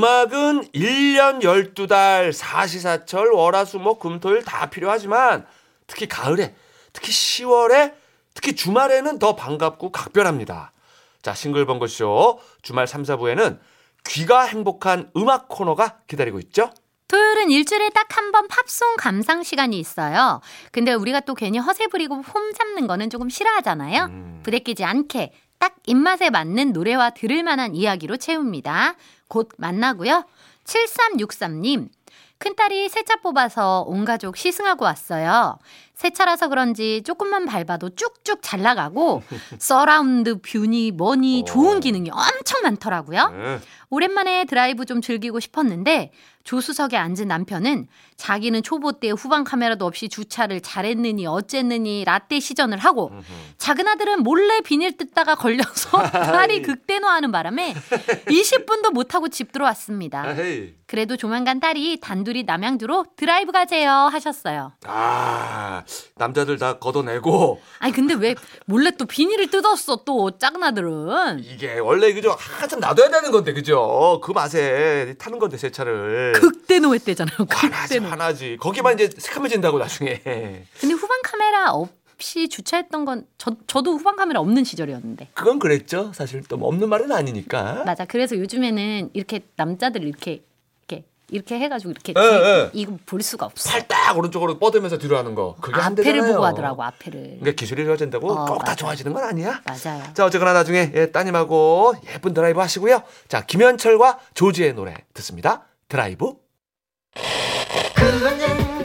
음악은 1년 12달 사시사철 월화수목 금토일 다 필요하지만 특히 가을에 특히 10월에 특히 주말에는 더 반갑고 각별합니다. 자 싱글벙글쇼 주말 3, 4부에는 귀가 행복한 음악 코너가 기다리고 있죠. 토요일은 일주일에 딱 한 번 팝송 감상 시간이 있어요. 근데 우리가 또 괜히 허세 부리고 폼 잡는 거는 조금 싫어하잖아요. 음. 부대끼지 않게 딱 입맛에 맞는 노래와 들을 만한 이야기로 채웁니다. 곧 만나고요. 7363님. 큰딸이 새차 뽑아서 온 가족 시승하고 왔어요. 새 차라서 그런지 조금만 밟아도 쭉쭉 잘 나가고 surround view니 뭐니 좋은 기능이 엄청 많더라고요. 네. 오랜만에 드라이브 좀 즐기고 싶었는데 조수석에 앉은 남편은 자기는 초보 때 후방 카메라도 없이 주차를 잘했느니 어쨌느니 라떼 시전을 하고 작은 아들은 몰래 비닐 뜯다가 걸려서 딸이 극대노하는 바람에 20분도 못하고 집 들어왔습니다. 그래도 조만간 딸이 단둘이 남양주로 드라이브 가세요 하셨어요. 아 남자들 다 걷어내고 아니 근데 왜 몰래 또 비닐을 뜯었어 또 작은 아들은 이게 원래 그죠 한참 놔둬야 되는 건데 그죠 그 맛에 타는 건데 새 차를 극대노했대잖아요. 화나지 극대노. 화나지 거기만 이제 새카매진다고 나중에 근데 후방 카메라 없이 주차했던 건 저, 저도 후방 카메라 없는 시절이었는데. 그건 그랬죠 사실 또 뭐 없는 말은 아니니까 맞아. 그래서 요즘에는 이렇게 남자들 이렇게 이렇게 해가지고 이렇게 예, 예. 이거 볼 수가 없어. 팔딱 오른쪽으로 뻗으면서 뒤로 하는 거 그게 안 앞에를 되잖아요 보고 하더라고 앞에를. 그러니까 기술이 좋아진다고 어, 꼭 다 맞아. 좋아지는 건 아니야 맞아요. 자 어쨌거나 나중에 예, 따님하고 예쁜 드라이브 하시고요 자 김현철과 조지의 노래 듣습니다 드라이브 그언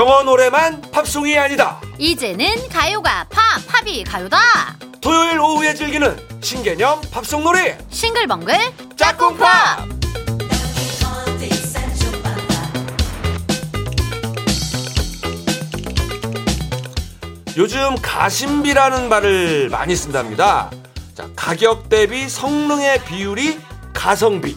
영어 노래만 팝송이 아니다 이제는 가요가 팝 팝이 가요다. 토요일 오후에 즐기는 신개념 팝송 놀이 싱글벙글 짝꿍 팝 요즘 가심비라는 말을 많이 쓴답니다. 자, 가격 대비 성능의 비율이 가성비.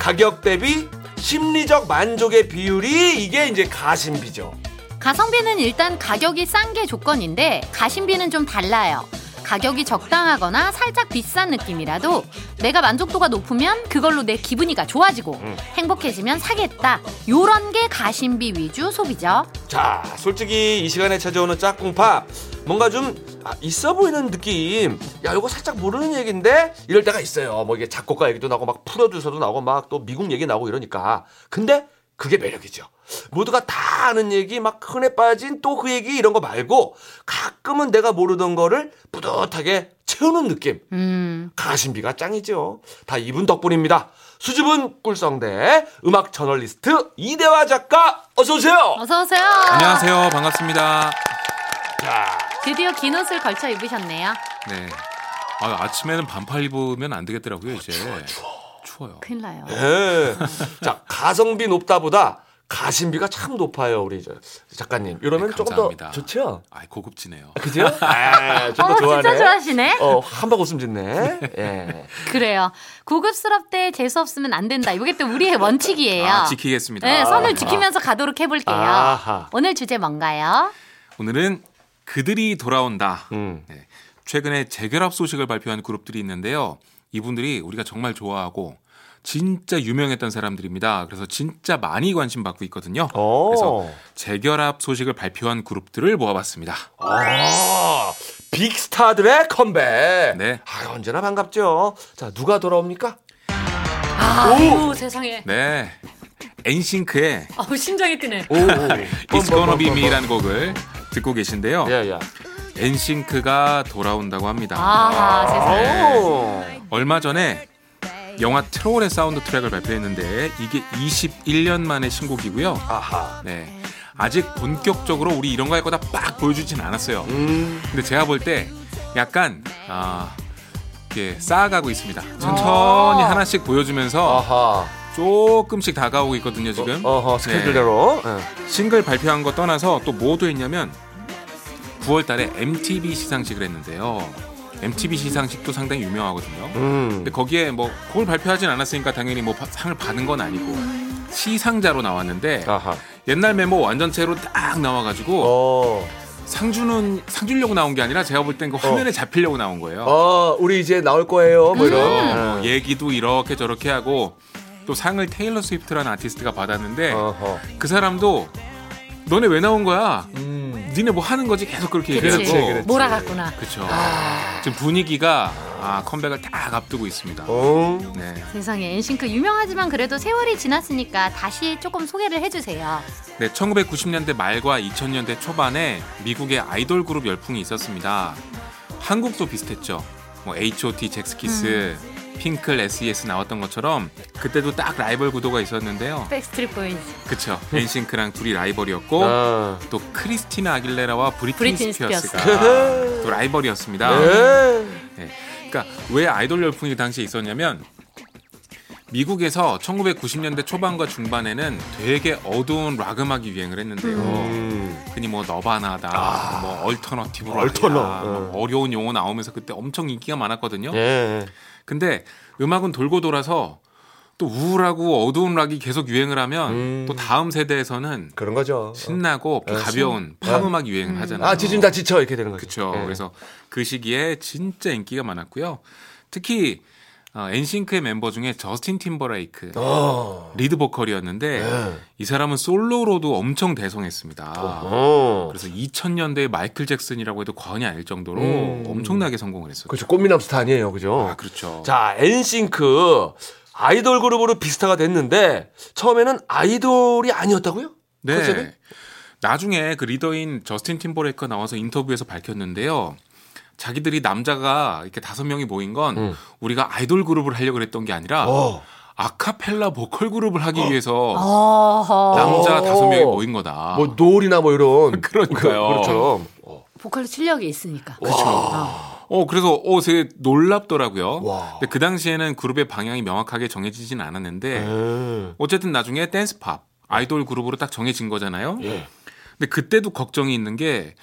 가격 대비 심리적 만족의 비율이 이게 이제 가심비죠. 가성비는 일단 가격이 싼 게 조건인데 가심비는 좀 달라요. 가격이 적당하거나 살짝 비싼 느낌이라도 내가 만족도가 높으면 그걸로 내 기분이가 좋아지고 음. 행복해지면 사겠다. 요런 게 가심비 위주 소비죠. 자, 솔직히 이 시간에 찾아오는 짝꿍팝 뭔가 좀 아, 있어 보이는 느낌. 야, 이거 살짝 모르는 얘기인데 이럴 때가 있어요. 뭐 이게 작곡가 얘기도 나고 막 프로듀서도 나고 막 또 미국 얘기 나오고 이러니까. 근데 그게 매력이죠. 모두가 다 아는 얘기 막 흔해 빠진 또 그 얘기 이런 거 말고 가끔은 내가 모르던 거를 뿌듯하게 채우는 느낌. 음. 가심비가 짱이죠. 다 이분 덕분입니다. 수줍은 꿀성대 음악 저널리스트 이대화 작가 어서 오세요. 어서 오세요. 안녕하세요. 반갑습니다. 자, 드디어 긴 옷을 걸쳐 입으셨네요. 네. 아, 아침에는 반팔 입으면 안 되겠더라고요, 이제. 추워 요. 큰일 나요. 예. 자, 가성비 높다보다 가심비가 참 높아요, 우리 저 작가님. 이러면 네, 조금. 더 좋죠? 아, 고급지네요. 그죠? 아, 좀더 어, 좋아하네. 진짜 좋아하시네. 어, 한방 웃음 짓네. 예. 그래요. 고급스럽대 재수 없으면 안 된다. 이게 또 우리의 원칙이에요. 아, 지키겠습니다. 네, 선을 아. 지키면서 가도록 해볼게요. 아하. 오늘 주제 뭔가요? 오늘은 그들이 돌아온다. 음. 네. 최근에 재결합 소식을 발표한 그룹들이 있는데요. 이분들이 우리가 정말 좋아하고 진짜 유명했던 사람들입니다. 그래서 진짜 많이 관심 받고 있거든요. 오. 그래서 재결합 소식을 발표한 그룹들을 모아봤습니다. 아, 빅스타들의 컴백. 네. 아, 언제나 반갑죠. 자, 누가 돌아옵니까? 아유 세상에. 네. 엔싱크의 아우 심장이 뛰네. 오, It's Gonna Be Me라는 곡을 듣고 계신데요. 예, 예. 엔싱크가 돌아온다고 합니다. 아 세상에. 오. 얼마 전에 영화 트롤의 사운드 트랙을 발표했는데 이게 21년 만의 신곡이고요. 아하. 네. 아직 본격적으로 우리 이런 거 할 거다 빡 보여주진 않았어요. 음. 근데 제가 볼 때 약간 아 이렇게 쌓아가고 있습니다. 천천히 아. 하나씩 보여주면서 아하. 조금씩 다가오고 있거든요 지금. 어허 스케줄대로. 예. 싱글 발표한 거 떠나서 또 뭐도 했냐면 9월달에 MTV 시상식을 했는데요. MTV 시상식도 상당히 유명하거든요. 음. 근데 거기에 뭐 그걸 발표하진 않았으니까 당연히 뭐 바- 상을 받은 건 아니고 시상자로 나왔는데 아하. 옛날 메모 완전체로 딱 나와가지고 어. 상 주는 상 주려고 나온 게 아니라 제가 볼 땐 그 화면에 잡히려고 나온 거예요. 어, 우리 이제 나올 거예요. 뭐 이런. 어, 예. 얘기도 이렇게 저렇게 하고 또 상을 테일러 스위프트라는 아티스트가 받았는데 어허. 그 사람도 너네 왜 나온 거야? 음. 니네 뭐 하는 거지? 계속 그렇게. 얘기했고 그렇지. 몰아갔구나. 그렇죠. 지금 분위기가 아, 컴백을 딱 앞두고 있습니다. 어. 네. 세상에 엔싱크 유명하지만 그래도 세월이 지났으니까 다시 조금 소개를 해주세요. 네, 1990년대 말과 2000년대 초반에 미국의 아이돌 그룹 열풍이 있었습니다. 한국도 비슷했죠. 뭐 H.O.T, 젝스키스, 핑클, S.E.S 나왔던 것처럼 그때도 딱 라이벌 구도가 있었는데요. 백스트리트 보이즈. 그쵸. 엔싱크랑 둘이 라이벌이었고 아. 또 크리스티나 아길레라와 브리트니, 브리트니 스피어스가 또 라이벌이었습니다. 네. 네. 그러니까 왜 아이돌 열풍이 그 당시에 있었냐면 미국에서 1990년대 초반과 중반에는 되게 어두운 락 음악이 유행을 했는데요. 음. 흔히 뭐 너바나다, 뭐 얼터너티브 락, 얼터너, 뭐 어. 어려운 용어 나오면서 그때 엄청 인기가 많았거든요. 예. 근데 음악은 돌고 돌아서 또 우울하고 어두운 락이 계속 유행을 하면 음. 또 다음 세대에서는 그런 거죠. 신나고 어. 가벼운 팝 음악 유행을 하잖아요. 아, 지친다 지쳐 이렇게 되는 거죠. 그렇죠. 예. 그래서 그 시기에 진짜 인기가 많았고요. 특히 어, 엔싱크의 멤버 중에 저스틴 팀버레이크 어. 리드 보컬이었는데 네. 이 사람은 솔로로도 엄청 대성했습니다. 어. 그래서 2000년대의 마이클 잭슨이라고 해도 과언이 아닐 정도로 음. 엄청나게 성공을 했어요. 그렇죠. 꽃미남 스타네요. 그죠? 아, 그렇죠. 자, 엔싱크 아이돌 그룹으로 빅스타가 됐는데 처음에는 아이돌이 아니었다고요? 네. 컨셉이? 나중에 그 리더인 저스틴 팀버레이크가 나와서 인터뷰에서 밝혔는데요. 자기들이 남자가 이렇게 다섯 명이 모인 건 음. 우리가 아이돌 그룹을 하려고 했던 게 아니라 어. 아카펠라 보컬 그룹을 하기 위해서 어허. 남자 어. 다섯 명이 모인 거다. 뭐 노을이나 뭐 이런 그러니까요. 그렇죠. 보컬 실력이 있으니까. 그렇죠. 어 그래서 어 되게 놀랍더라고요. 와. 근데 그 당시에는 그룹의 방향이 명확하게 정해지진 않았는데 음. 어쨌든 나중에 댄스 팝 아이돌 그룹으로 딱 정해진 거잖아요. 예. 근데 그때도 걱정이 있는 게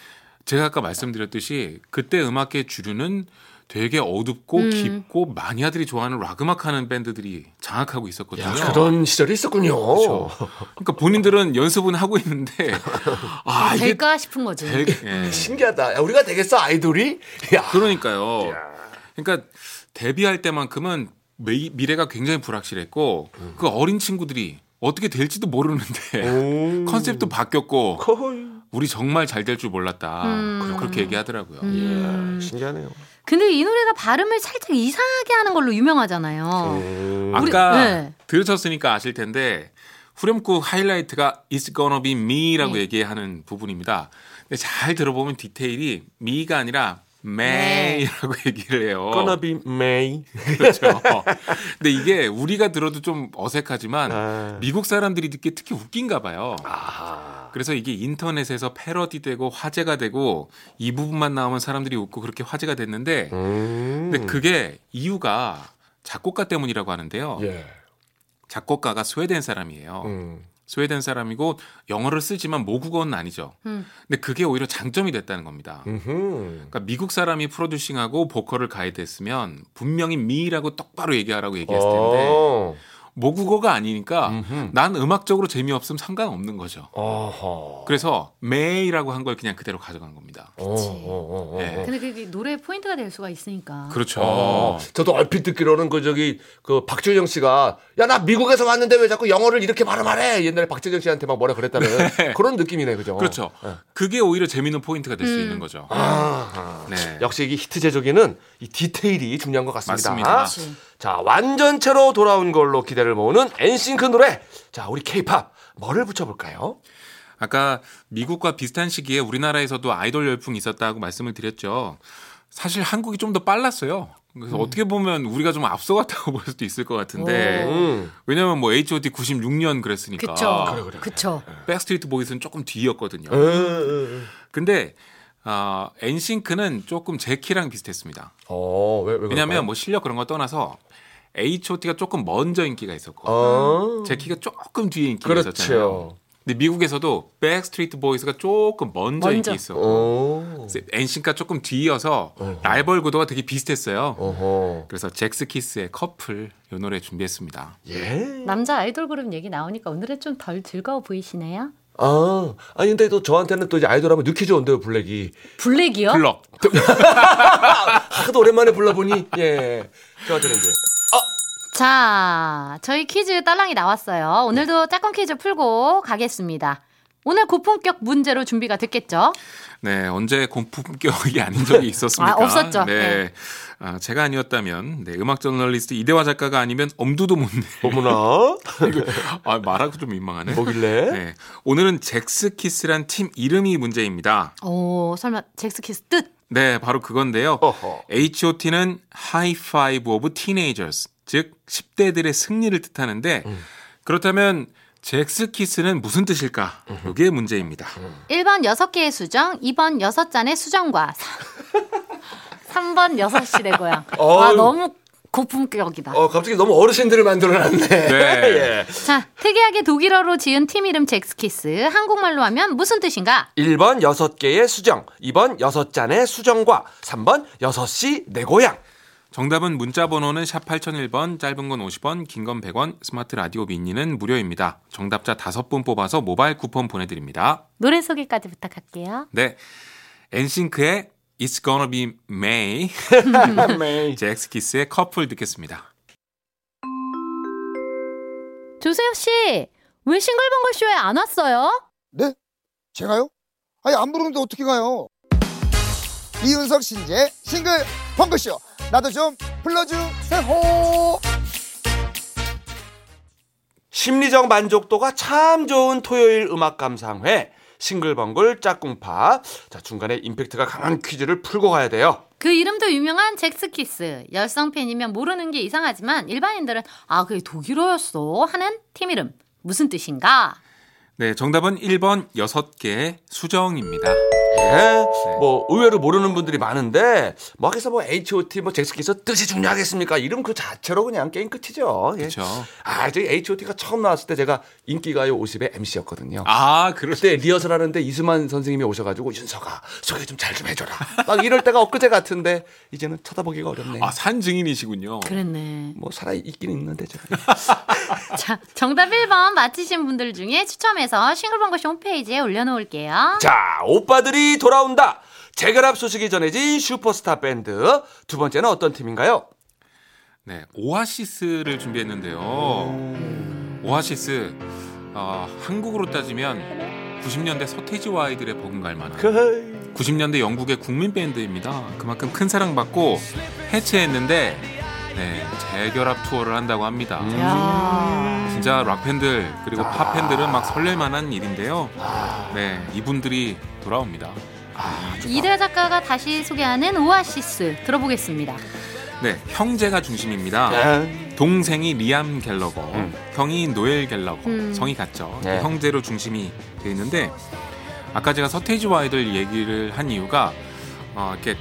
제가 아까 말씀드렸듯이 그때 음악계 주류는 되게 어둡고 음. 깊고 마니아들이 좋아하는 락 음악 하는 밴드들이 장악하고 있었거든요. 야, 그런 시절이 있었군요. 그렇죠. 그러니까 본인들은 연습은 하고 있는데 아 이게 될까 싶은 거지. 될, 예. 신기하다. 야, 우리가 되겠어 아이돌이? 야. 그러니까요. 그러니까 데뷔할 때만큼은 미, 미래가 굉장히 불확실했고 그 어린 친구들이 어떻게 될지도 모르는데 오. 컨셉도 바뀌었고 거의. 우리 정말 잘 될 줄 몰랐다. 음. 그렇게 얘기하더라고요. 음. 예, 신기하네요. 근데 이 노래가 발음을 살짝 이상하게 하는 걸로 유명하잖아요. 음. 우리- 아까 네. 들으셨으니까 아실 텐데 후렴구 하이라이트가 It's gonna be me라고 네. 얘기하는 부분입니다. 근데 잘 들어보면 디테일이 me가 아니라 네. May라고 얘기를 해요. Gonna be May. 그렇죠. 근데 이게 우리가 들어도 좀 어색하지만 아. 미국 사람들이 듣기 특히 웃긴가 봐요. 아하. 그래서 이게 인터넷에서 패러디되고 화제가 되고 이 부분만 나오면 사람들이 웃고 그렇게 화제가 됐는데 음. 근데 그게 이유가 작곡가 때문이라고 하는데요. 예. 작곡가가 스웨덴 사람이에요. 음. 스웨덴 사람이고 영어를 쓰지만 모국어는 아니죠. 음. 근데 그게 오히려 장점이 됐다는 겁니다. 음흠. 그러니까 미국 사람이 프로듀싱하고 보컬을 가이드했으면 분명히 미라고 똑바로 얘기하라고 얘기했을 텐데 어. 모국어가 아니니까 음흠. 난 음악적으로 재미없으면 상관없는 거죠. 어허. 그래서 메이라고 한 걸 그냥 그대로 가져간 겁니다. 어, 어, 어, 어. 네. 근데 그게 노래 포인트가 될 수가 있으니까. 그렇죠. 어, 저도 얼핏 듣기로는 그 저기 그 박진영 씨가 야 나 미국에서 왔는데 왜 자꾸 영어를 이렇게 발음하래 옛날에 박진영 씨한테 막 뭐라 그랬다는 그런 느낌이네 그죠? 그렇죠. 네. 그게 오히려 재밌는 포인트가 될수 음. 있는 거죠. 아하. 네. 역시 이 히트 제조기는 이 디테일이 중요한 것 같습니다. 맞습니다. 그렇지. 자 완전체로 돌아온 걸로 기대를 모으는 엔싱크 노래. 자 우리 케이팝 뭐를 붙여볼까요? 아까 미국과 비슷한 시기에 우리나라에서도 아이돌 열풍이 있었다고 말씀을 드렸죠. 사실 한국이 좀 더 빨랐어요. 그래서 어떻게 보면 우리가 좀 앞서갔다고 볼 수도 있을 것 같은데 오. 음. 왜냐면 뭐 H.O.T 96년 그랬으니까 그쵸. 그쵸. 백스트리트 보이스는 조금 뒤였거든요. 음, 음, 근데 어, 엔싱크는 조금 젝키랑 비슷했습니다. 어, 왜, 왜 왜냐하면 그럴까요? 뭐 실력 그런 거 떠나서 H.O.T가 조금 먼저 인기가 있었고 어. 젝키가 조금 뒤에 인기가 있었잖아요. 그렇죠. 근데 미국에서도 백스트리트 보이스가 조금 먼저, 먼저. 인기 있었고 어. 엔싱크가 조금 뒤이어서 어허. 라이벌 구도가 되게 비슷했어요. 어허. 그래서 젝스키스의 커플 이 노래 준비했습니다. 예. 남자 아이돌 그룹 얘기 나오니까 오늘은 좀 덜 즐거워 보이시네요. 아, 아니 근데 또 저한테는 또 이제 아이돌 하면 뉴키즈 온대요 블랙이. 블랙이요? 블럭. 하도 오랜만에 불러보니 예. 저한테는 이제 자, 저희 퀴즈 딸랑이 나왔어요. 오늘도 짝꿍 퀴즈 풀고 가겠습니다. 오늘 고품격 문제로 준비가 됐겠죠? 네, 언제 공품격이 아닌 적이 있었습니까? 아, 없었죠. 네. 네. 아, 제가 아니었다면 네, 음악 저널리스트 이대화 작가가 아니면 엄두도 못 내. 어머나 아, 말하고 좀 민망하네. 뭐길래? 네. 오늘은 잭스키스란 팀 이름이 문제입니다. 오, 설마 잭스키스 뜻? 네, 바로 그건데요. 어허. H.O.T는 High Five of Teenagers, 즉 10대들의 승리를 뜻하는데 그렇다면 잭스키스는 무슨 뜻일까? 이게 문제입니다. 1번 6개의 수정, 2번 6잔의 수정과 3번 6시 내 고향. 와, 어휴. 너무 고품격이다. 어 갑자기 너무 어르신들을 만들어놨네. 네. 예. 자, 특이하게 독일어로 지은 팀 이름 잭스키스. 한국말로 하면 무슨 뜻인가? 1번 6개의 수정, 2번 6잔의 수정과 3번 6시 내 고향. 정답은 문자 번호는 샵 8001번, 짧은 건 50원, 긴 건 100원, 스마트 라디오 미니는 무료입니다. 정답자 5분 뽑아서 모바일 쿠폰 보내드립니다. 노래 소개까지 부탁할게요. 네. 엔싱크의 It's Gonna Be May, 잭스키스의 커플 듣겠습니다. 조세혁 씨, 왜 싱글벙글 쇼에 안 왔어요? 네? 제가요? 아니 안 부르는데 어떻게 가요? 이윤석 신재 싱글 펑크쇼 나도 좀 불러주세요. 심리적 만족도가 참 좋은 토요일 음악 감상회. 싱글벙글 짝꿍파. 자, 중간에 임팩트가 강한 퀴즈를 풀고 가야 돼요. 그 이름도 유명한 잭스키스. 열성 팬이면 모르는 게 이상하지만 일반인들은 아, 그게 독일어였어 하는 팀 이름. 무슨 뜻인가? 네, 정답은 1번 6개 수정입니다. 예. 뭐 의외로 모르는 분들이 많은데 뭐 해서 뭐 H.O.T 뭐 잭스키스 뜻이 중요하겠습니까? 이름 그 자체로 그냥 게임 끝이죠. 예. 그렇죠. 아, 저희 H.O.T가 처음 나왔을 때 제가 인기가요 50의 MC였거든요. 아, 그럴 그때 리허설 하는데 이수만 선생님이 오셔가지고 윤서가 소개 좀 잘 좀 해줘라. 막 이럴 때가 엊그제 같은데 이제는 쳐다보기가 어렵네. 아, 산 증인이시군요. 그랬네. 뭐 살아 있긴 있는데 저. 자, 정답 1번 맞히신 분들 중에 추첨해서 싱글벙글 쇼 홈페이지에 올려놓을게요. 자, 오빠들이 돌아온다. 재결합 소식이 전해진 슈퍼스타 밴드. 두 번째는 어떤 팀인가요? 네, 오아시스를 준비했는데요. 오아시스 어, 한국으로 따지면 90년대 서태지와 아이들의 버금갈 만한 그 90년대 영국의 국민 밴드입니다. 그만큼 큰 사랑받고 해체했는데 네, 재결합 투어를 한다고 합니다. 음. 야. 진짜 락 팬들 그리고 팝 팬들은 막 설렐 만한 일인데요. 네, 이분들이 돌아옵니다. 이대화 작가가 다시 소개하는 오아시스 들어보겠습니다. 네, 형제가 중심입니다. 네. 동생이 리암 갤러거, 음. 형이 노엘 갤러거, 음. 성이 같죠. 네. 형제로 중심이 되어 있는데 아까 제가 서태지와 아이들 얘기를 한 이유가 어, 이렇게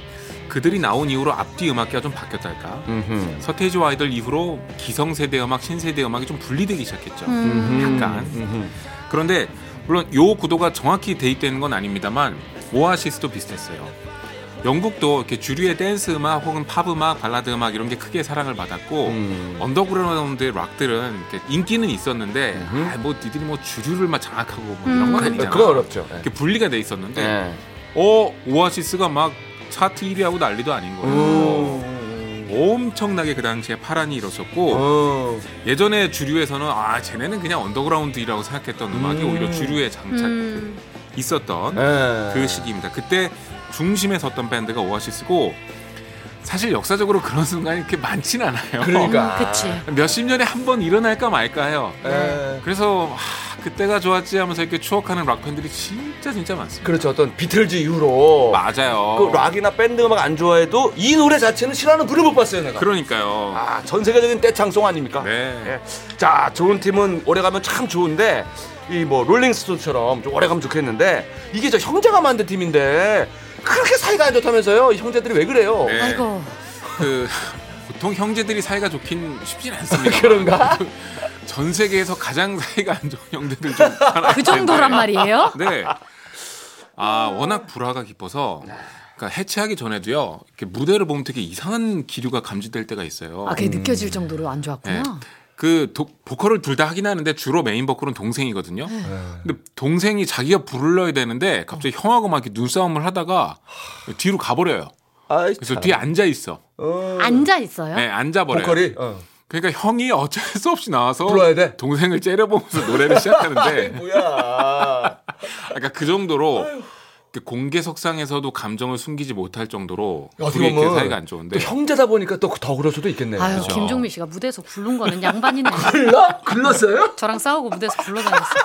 그들이 나온 이후로 앞뒤 음악계가 좀 바뀌었달까. 음흠. 서태지와 아이들 이후로 기성세대 음악, 신세대 음악이 좀 분리되기 시작했죠. 음. 약간. 음흠. 그런데 물론 요 구도가 정확히 대입되는 건 아닙니다만 오아시스도 비슷했어요. 영국도 이렇게 주류의 댄스 음악 혹은 팝 음악, 발라드 음악 이런 게 크게 사랑을 받았고 음. 언더그라운드 락들은 이렇게 인기는 있었는데 음흠. 아, 뭐 니들이 뭐 주류를 막 장악하고 뭐 이런 건 음. 아니잖아. 그건 어렵죠. 이렇게 분리가 돼 있었는데 네. 어 오아시스가 막 차트 1위 하고 난리도 아닌 거예요. 음. 엄청나게 그 당시에 파란이 일었었고 어. 예전에 주류에서는 아 쟤네는 그냥 언더그라운드라고 생각했던 음악이 음. 오히려 주류에 장착 음. 있었던 네. 그 시기입니다. 그때 중심에 섰던 밴드가 오아시스고 사실 역사적으로 그런 순간이 그렇게 많진 않아요. 그러니까. 음. 몇십 년에 한 번 일어날까 말까 해요. 네. 그래서 하, 그때가 좋았지 하면서 이렇게 추억하는 락 팬들이 진짜 진짜 많습니다. 그렇죠. 어떤 비틀즈 이후로 맞아요. 그 락이나 밴드 음악 안 좋아해도 이 노래 자체는 싫어하는 분을 못 봤어요, 내가. 그러니까요. 아, 전 세계적인 떼창송 아닙니까? 네. 예. 자, 좋은 팀은 오래 가면 참 좋은데 이 뭐 롤링스톤처럼 좀 오래 가면 좋겠는데 이게 저 형제가 만든 팀인데 그렇게 사이가 안 좋다면서요? 형제들이 왜 그래요? 네. 아이고. 그 보통 형제들이 사이가 좋긴 쉽진 않습니다. 그런가? 전 세계에서 가장 사이가 안 좋은 형제들 중 하나. 그 정도란 말이에요? 네. 아 워낙 불화가 깊어서 그러니까 해체하기 전에도요. 이렇게 무대를 보면 되게 이상한 기류가 감지될 때가 있어요. 아, 그게 느껴질 정도로 안 좋았구나. 네. 그 도- 보컬을 둘 다 하긴 하는데 주로 메인 보컬은 동생이거든요. 네. 근데 동생이 자기가 불러야 되는데 갑자기 형하고 막 이렇게 눈싸움을 하다가 뒤로 가버려요. 아이, 그래서 참. 뒤에 앉아 있어. 어, 앉아 있어요? 네, 앉아 버려요. 보컬이 어. 그러니까 형이 어쩔 수 없이 나와서 불러야 돼? 동생을 째려보면서 노래를 시작하는데 뭐야? 그러니까 그 정도로 그 공개석상에서도 감정을 숨기지 못할 정도로 어떻게 둘이 이렇게 사이가 안 좋은데 또 형제다 보니까 또 더 그럴 수도 있겠네요. 아유, 그죠. 김종민 씨가 무대에서 부른 거는 양반이네. 글러? 글렀어요? 저랑 싸우고 무대에서 굴러다녔어요.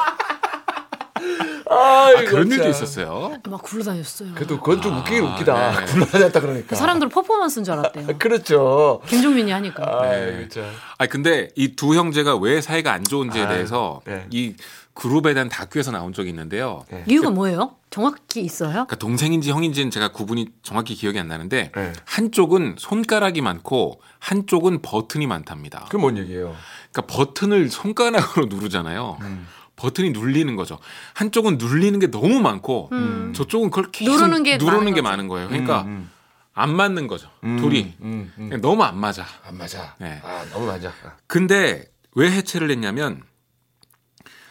아, 아, 그런 일도 있었어요. 막 굴러다녔어요. 그래도 그건 좀 웃기긴 웃기다. 네. 굴러다녔다 그러니까. 사람들 퍼포먼스인 줄 알았대요. 그렇죠. 김종민이 하니까. 아, 네. 그렇죠. 아 근데 이 두 형제가 왜 사이가 안 좋은지에 아유, 대해서 네. 이 그룹에 대한 다큐에서 나온 적이 있는데요. 네. 이유가 뭐예요? 정확히 있어요? 그러니까 동생인지 형인지는 제가 구분이 정확히 기억이 안 나는데 네. 한쪽은 손가락이 많고 한쪽은 버튼이 많답니다. 그게 뭔 얘기예요? 그러니까 버튼을 손가락으로 누르잖아요. 음. 버튼이 눌리는 거죠. 한쪽은 눌리는 게 너무 많고 저쪽은 그걸 계속 누르는 게 누르는 많은 게. 많은 거예요. 그러니까 음, 안 맞는 거죠. 음, 둘이 음, 음. 그냥 너무 안 맞아. 안 맞아. 네. 아, 너무 맞아. 근데 왜 해체를 했냐면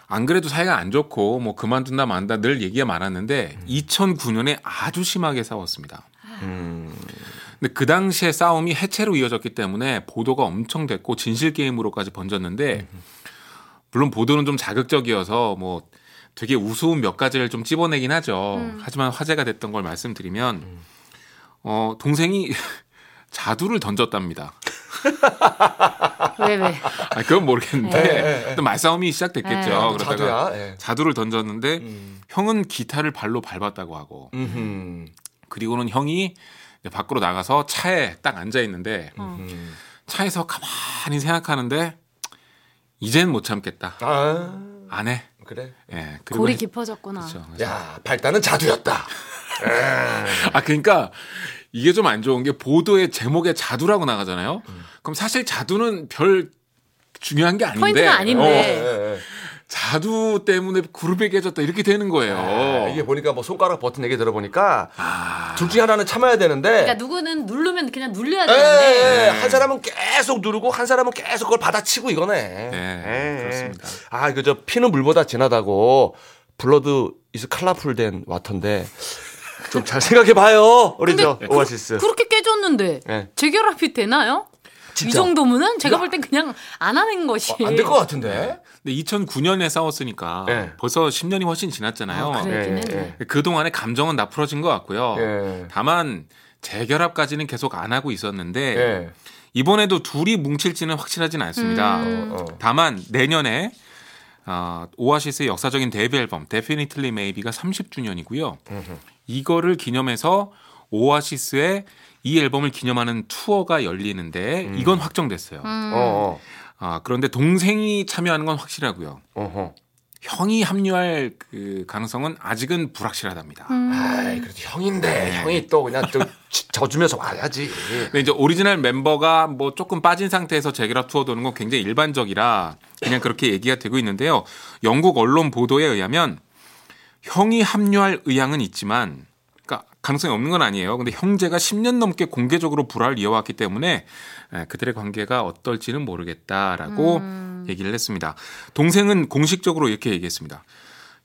안 그래도 사이가 안 좋고 뭐 그만둔다 만다 늘 얘기가 많았는데 2009년에 아주 심하게 싸웠습니다. 음. 근데 그 당시에 싸움이 해체로 이어졌기 때문에 보도가 엄청 됐고 진실 게임으로까지 번졌는데 물론 보도는 좀 자극적이어서 뭐 되게 우스운 몇 가지를 좀 찝어내긴 하죠. 하지만 화제가 됐던 걸 말씀드리면 어 동생이 자두를 던졌답니다. 왜, 왜? 아, 그건 모르겠는데 네, 네, 네. 또 말싸움이 시작됐겠죠. 네. 그러다가 자두야. 예. 자두를 던졌는데 음. 형은 기타를 발로 밟았다고 하고 음흠. 그리고는 형이 밖으로 나가서 차에 딱 앉아 있는데 음. 차에서 가만히 생각하는데 이젠 못 참겠다. 아, 안 해. 그래. 예. 그리고 골이 해- 깊어졌구나. 그렇죠. 야, 발단은 자두였다. 아 그러니까 이게 좀 안 좋은 게 보도의 제목에 자두라고 나가잖아요. 음. 그럼 사실 자두는 별 중요한 게 아닌데 포인트가 아닌데. 어, 예, 예. 자두 때문에 그룹이 깨졌다 이렇게 되는 거예요. 아, 이게 보니까 뭐 손가락 버튼 얘기 들어보니까 아. 둘 중에 하나는 참아야 되는데 그러니까 누구는 누르면 그냥 눌려야 예, 되는데. 예, 한 사람은 계속 누르고 한 사람은 계속 그걸 받아치고 이거네. 네, 예, 예. 그렇습니다. 아, 이거 저 피는 물보다 진하다고 블러드 이스 칼라풀된 와터인데 좀 잘 생각해 봐요. 우리 저 오아시스. 그렇게 깨졌는데 예. 재결합이 되나요? 이 진짜. 정도면은 제가 볼 땐 그냥 안 하는 것이. 어, 안될 것 같은데. 근데 2009년에 싸웠으니까 네. 벌써 10년이 훨씬 지났잖아요. 아, 그래. 그러긴 예, 했네. 그 동안의 감정은 다 풀어진 것 같고요. 예. 다만 재결합까지는 계속 안 하고 있었는데 예. 이번에도 둘이 뭉칠지는 확실하진 않습니다. 음. 어, 어. 다만 내년에 어, 오아시스의 역사적인 데뷔 앨범 Definitely Maybe가 30주년이고요. 이거를 기념해서 오아시스의 이 앨범을 기념하는 투어가 열리는데 이건 확정됐어요. 음. 어, 아, 그런데 동생이 참여하는 건 확실하고요. 어. 어허. 형이 합류할 그 가능성은 아직은 불확실하답니다. 음. 아이, 그래도 형인데 형이 또 그냥 또 지- 져주면서 와야지. 근데 이제 오리지널 멤버가 뭐 조금 빠진 상태에서 재결합 투어 도는 건 굉장히 일반적이라 그냥 그렇게 얘기가 되고 있는데요. 영국 언론 보도에 의하면 형이 합류할 의향은 있지만 가능성이 없는 건 아니에요. 근데 형제가 10년 넘게 공개적으로 불화를 이어왔기 때문에 에, 그들의 관계가 어떨지는 모르겠다라고 얘기를 했습니다. 동생은 공식적으로 이렇게 얘기했습니다.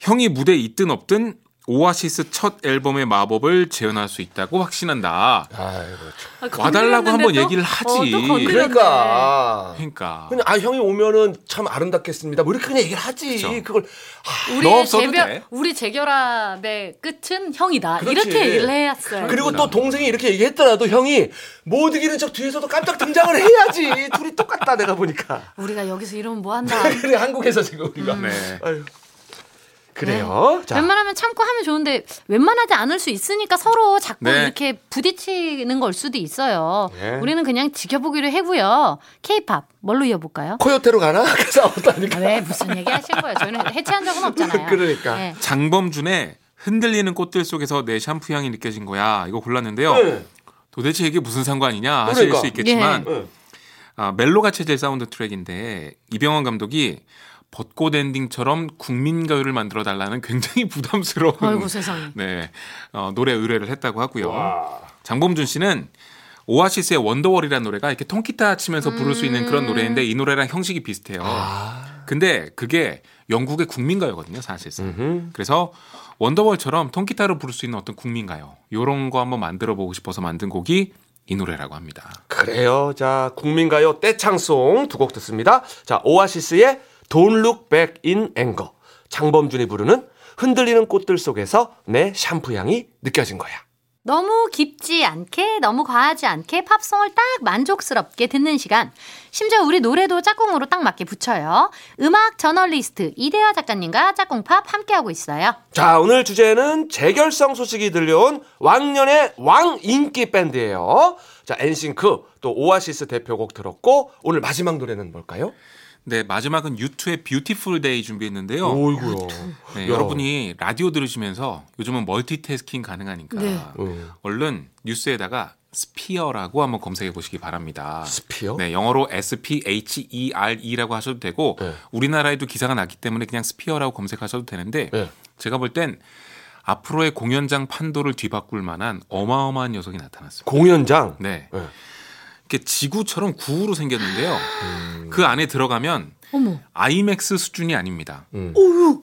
형이 무대에 있든 없든 오아시스 첫 앨범의 마법을 재현할 수 있다고 확신한다. 아이고. 참. 아, 와달라고 한번 또- 얘기를 하지. 어. 그러니까. 그러니까 그냥 아 형이 오면은 참 아름답겠습니다. 뭐 이렇게 그냥 얘기를 하지. 그쵸. 그걸 너 우리의 없어도 재결, 돼. 우리 재결합의 끝은 형이다. 그렇지. 이렇게 얘기를 했어요. 그리고 또 동생이 이렇게 얘기했더라도 형이 못 이기는 척 뒤에서도 깜짝 등장을 해야지. 둘이 똑같다 내가 보니까. 우리가 여기서 이러면 뭐 한다. 그래 한국에서 지금 우리가. 네. 아유. 그래요. 자. 웬만하면 참고 하면 좋은데 웬만하지 않을 수 있으니까 서로 자꾸 네. 이렇게 부딪히는 걸 수도 있어요. 예. 우리는 그냥 지켜보기로 하고요. 케이팝 뭘로 이어볼까요? 코요태로 가나? 싸웠다니까. 아, 왜 무슨 얘기 하신 거예요? 저희는 해체한 적은 없잖아요. 그러니까. 네. 장범준의 흔들리는 꽃들 속에서 내 샴푸 향이 느껴진 거야. 이거 골랐는데요. 네. 도대체 이게 무슨 상관이냐 하실 그러니까. 수 있겠지만 네. 아, 멜로가 체질 사운드 트랙인데 이병헌 감독이 벚꽃 엔딩처럼 국민 가요를 만들어 달라는 굉장히 부담스러운 아이고 세상에. 네 어, 노래 의뢰를 했다고 하고요. 장범준 씨는 오아시스의 원더월이라는 노래가 이렇게 통기타 치면서 부를 수 있는 그런 노래인데 이 노래랑 형식이 비슷해요. 근데 그게 영국의 국민가요거든요, 사실상. 음흠. 그래서 원더월처럼 통기타로 부를 수 있는 어떤 국민가요 요런 거 한번 만들어 보고 싶어서 만든 곡이 이 노래라고 합니다. 그래요. 자, 국민가요 떼창송 두 곡 듣습니다. 자, 오아시스의 Don't Look Back in Anger. 장범준이 부르는 흔들리는 꽃들 속에서 내 샴푸 향이 느껴진 거야. 너무 깊지 않게 너무 과하지 않게 팝송을 딱 만족스럽게 듣는 시간. 심지어 우리 노래도 짝꿍으로 딱 맞게 붙여요. 음악 저널리스트 이대화 작가님과 짝꿍팝 함께하고 있어요. 자, 오늘 주제는 재결성 소식이 들려온 왕년의 왕 인기 밴드예요. 자, 엔싱크 또 오아시스 대표곡 들었고 오늘 마지막 노래는 뭘까요? 네, 마지막은 유투의 Beautiful Day 준비했는데요. 오이구요. 네, 야. 여러분이 라디오 들으시면서 요즘은 멀티태스킹 가능하니까 네. 음. 얼른 뉴스에다가 Sphere라고 한번 검색해 보시기 바랍니다. Sphere? 네, 영어로 S P H E R E라고 하셔도 되고 네. 우리나라에도 기사가 났기 때문에 그냥 Sphere라고 검색하셔도 되는데 네. 제가 볼 땐 앞으로의 공연장 판도를 뒤바꿀 만한 어마어마한 녀석이 나타났습니다. 공연장. 네. 네. 이렇게 지구처럼 구로 생겼는데요. 그 안에 들어가면 어머. 아이맥스 수준이 아닙니다. 음.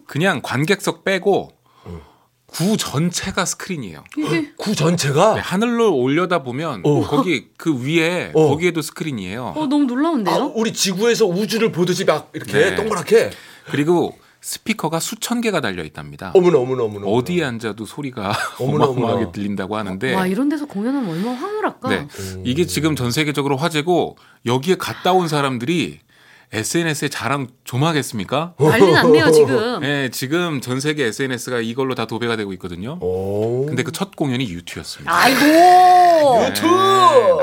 그냥 관객석 빼고 구 전체가 스크린이에요. 구 전체가 네, 하늘로 올려다 보면 어. 거기 그 위에 어. 거기에도 스크린이에요. 어 너무 놀라운데요? 아, 우리 지구에서 우주를 보듯이 막 이렇게 네. 동그랗게. 그리고 스피커가 수천 개가 달려 있답니다. 어머나 어머나 어머나. 어디에 앉아도 소리가 어머나, 어마어마하게. 들린다고 하는데 와 이런 데서 공연하면 얼마나 황홀할까? 네. 이게 지금 전 세계적으로 화제고 여기에 갔다 온 사람들이 SNS에 자랑 좀 하겠습니까? 난리 났네요 지금. 네, 지금 전 세계 SNS가 이걸로 다 도배가 되고 있거든요. 오. 근데 그 첫 공연이 유투였습니다. 아이고. 네,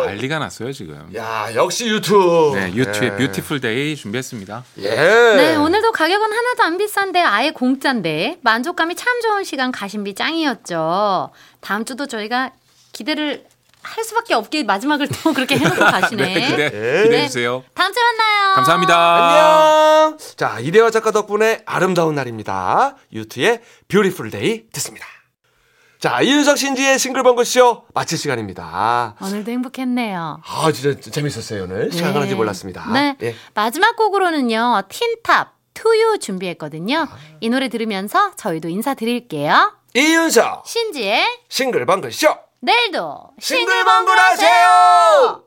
난리가 났어요 지금. 야 역시 유투. 네, 유투의 예. Beautiful Day 준비했습니다. 예. 네, 오늘도 가격은 하나도 안 비싼데 아예 공짜인데 만족감이 참 좋은 시간 가심비 짱이었죠. 다음 주도 저희가 기대를 할 수밖에 없게 마지막을 또 그렇게 해놓고 가시네. 네, 기대, 네. 기대해 주세요. 다음 주에 만나요. 감사합니다. 안녕. 자 이대화 작가 덕분에 아름다운 날입니다. U2의 Beautiful Day 듣습니다. 자 이윤석 신지의 싱글벙글 쇼 마칠 시간입니다. 오늘도 행복했네요. 아 진짜 재밌었어요 오늘 시간 네. 가는지 몰랐습니다. 네. 예. 마지막 곡으로는요, 틴탑, To You 준비했거든요. 이 노래 들으면서 저희도 인사드릴게요. 이윤석 신지의 싱글벙글 쇼 내일도 싱글벙글 하세요.